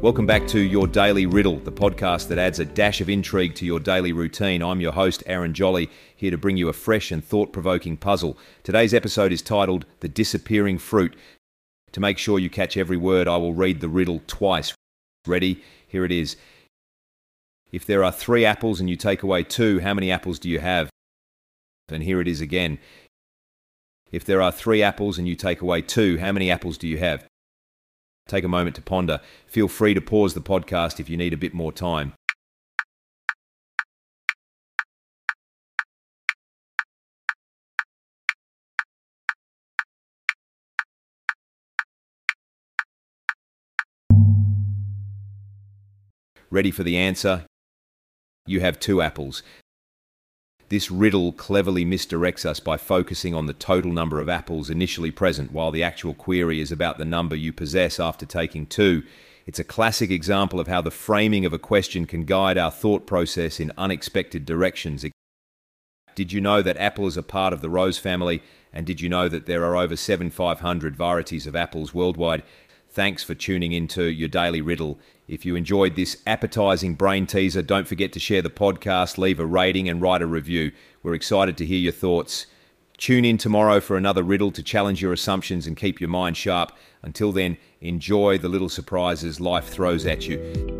Welcome back to Your Daily Riddle, the podcast that adds a dash of intrigue to your daily routine. I'm your host, Aaron Jolly, here to bring you a fresh and thought provoking puzzle. Today's episode is titled The Disappearing Fruit. To make sure you catch every word, I will read the riddle twice. Ready? Here it is. If there are three apples and you take away two, how many apples do you have? And here it is again. If there are three apples and you take away two, how many apples do you have? Take a moment to ponder. Feel free to pause the podcast if you need a bit more time. Ready for the answer? You have two apples. This riddle cleverly misdirects us by focusing on the total number of apples initially present, while the actual query is about the number you possess after taking two. It's a classic example of how the framing of a question can guide our thought process in unexpected directions. Did you know that apples are part of the rose family? And did you know that there are over 7,500 varieties of apples worldwide? Thanks for tuning into your daily riddle. If you enjoyed this appetizing brain teaser, don't forget to share the podcast, leave a rating, and write a review. We're excited to hear your thoughts. Tune in tomorrow for another riddle to challenge your assumptions and keep your mind sharp. Until then, enjoy the little surprises life throws at you.